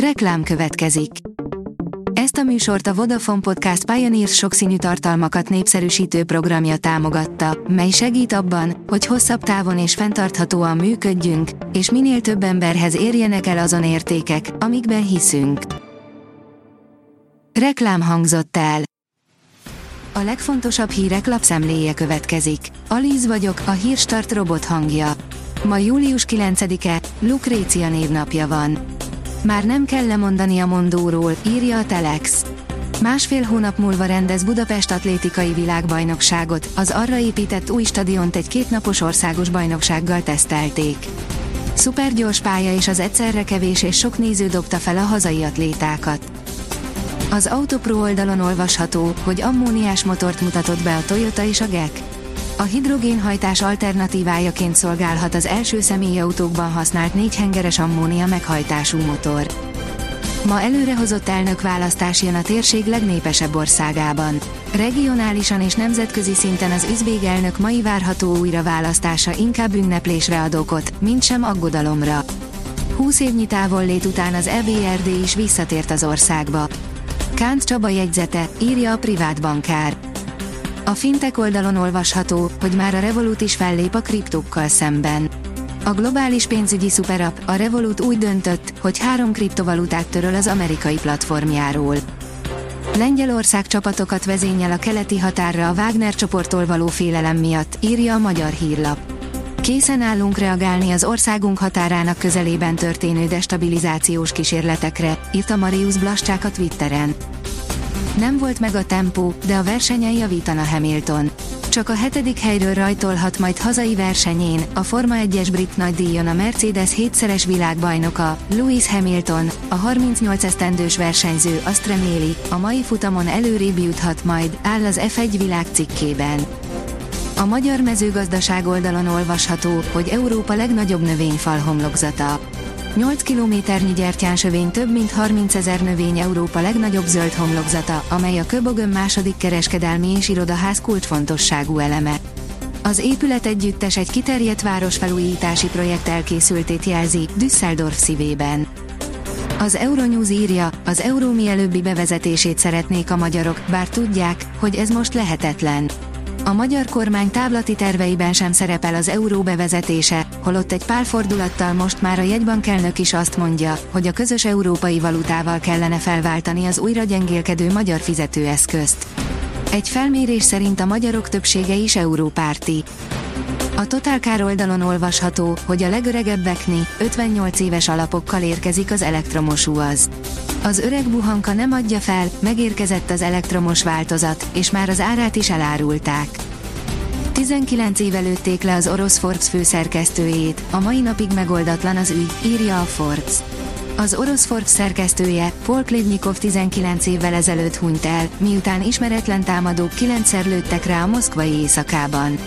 Reklám következik. Ezt a műsort a Vodafone Podcast Pioneers sokszínű tartalmakat népszerűsítő programja támogatta, mely segít abban, hogy hosszabb távon és fenntarthatóan működjünk, és minél több emberhez érjenek el azon értékek, amikben hiszünk. Reklám hangzott el. A legfontosabb hírek lapszemléje következik. Alíz vagyok, a hírstart robot hangja. Ma július 9-e, Lukrécia névnapja van. Már nem kell lemondani a mondóról, írja a Telex. Másfél hónap múlva rendez Budapest atlétikai világbajnokságot, az arra épített új stadiont egy kétnapos országos bajnoksággal tesztelték. Szupergyors pálya és az egyszerre kevés és sok néző dobta fel a hazai atlétákat. Az Autopro oldalon olvasható, hogy ammóniás motort mutatott be a Toyota és a GEC. A hidrogénhajtás alternatívájaként szolgálhat az első személyautókban használt négyhengeres ammónia meghajtású motor. Ma előrehozott elnökválasztás jön a térség legnépesebb országában. Regionálisan és nemzetközi szinten az üzbég elnök mai várható újraválasztása inkább ünneplésre ad okot, mint sem aggodalomra. 20 évnyi távollét után az EBRD is visszatért az országba. Kánt Csaba jegyzete, írja a privát bankár. A fintek oldalon olvasható, hogy már a Revolut is fellép a kriptókkal szemben. A globális pénzügyi szuperap, a Revolut úgy döntött, hogy három kriptovalutát töröl az amerikai platformjáról. Lengyelország csapatokat vezényel a keleti határra a Wagner csoporttól való félelem miatt, írja a magyar hírlap. Készen állunk reagálni az országunk határának közelében történő destabilizációs kísérletekre, írta Marius Blascsák a Twitteren. Nem volt meg a tempó, de a versenyen javítana Hamilton. Csak a hetedik helyről rajtolhat majd hazai versenyén, a Forma 1-es brit nagydíjon a Mercedes hétszeres világbajnoka, Lewis Hamilton, a 38 esztendős versenyző azt reméli, a mai futamon előrébb juthat majd, áll az F1 világ cikkében. A magyar mezőgazdaság oldalon olvasható, hogy Európa legnagyobb növényfal homlokzata. 8 kilométernyi gyertyánsövény több mint 30 ezer növény Európa legnagyobb zöld homlokzata, amely a Köbogön második kereskedelmi és irodaház kulcsfontosságú eleme. Az épület együttes egy kiterjedt városfelújítási projekt elkészültét jelzi, Düsseldorf szívében. Az Euronews írja, az euró mielőbbi bevezetését szeretnék a magyarok, bár tudják, hogy ez most lehetetlen. A magyar kormány táblati terveiben sem szerepel az euró bevezetése, holott egy pár fordulattal most már a jegybankelnök is azt mondja, hogy a közös európai valutával kellene felváltani az újra gyengélkedő magyar fizetőeszközt. Egy felmérés szerint a magyarok többsége is európárti. A Total oldalon olvasható, hogy a legöregebbekni, 58 éves alapokkal érkezik az elektromos UAZ. Az öreg buhanka nem adja fel, megérkezett az elektromos változat, és már az árát is elárulták. 19 éve lőtték le az orosz Forbes főszerkesztőjét, a mai napig megoldatlan az ügy, írja a Forbes. Az orosz Forbes szerkesztője, Paul Klivnikov 19 évvel ezelőtt hunyt el, miután ismeretlen támadók kilencszer lőttek rá a moszkvai éjszakában.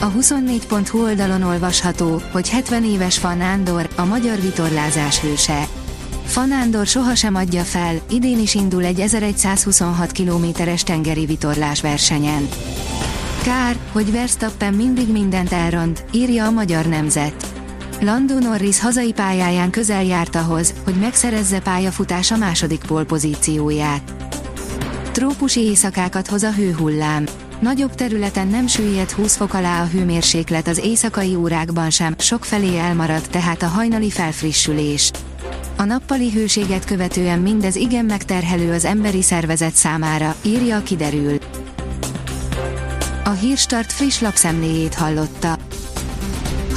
A 24.hu oldalon olvasható, hogy 70 éves Fan Ándor, a magyar vitorlázás hőse. Fanándor sohasem adja fel, idén is indul egy 1126 kilométeres tengeri vitorlás versenyen. Kár, hogy Verstappen mindig mindent elront, írja a magyar nemzet. Lando Norris hazai pályáján közel járt ahhoz, hogy megszerezze pályafutása második polpozícióját. Trópusi éjszakákat hoz a hőhullám. Nagyobb területen nem süllyed 20 fok alá a hőmérséklet az éjszakai órákban sem, sok felé elmarad tehát a hajnali felfrissülés. A nappali hőséget követően mindez igen megterhelő az emberi szervezet számára, írja a kiderül. A Hírstart friss lapszemléjét hallotta.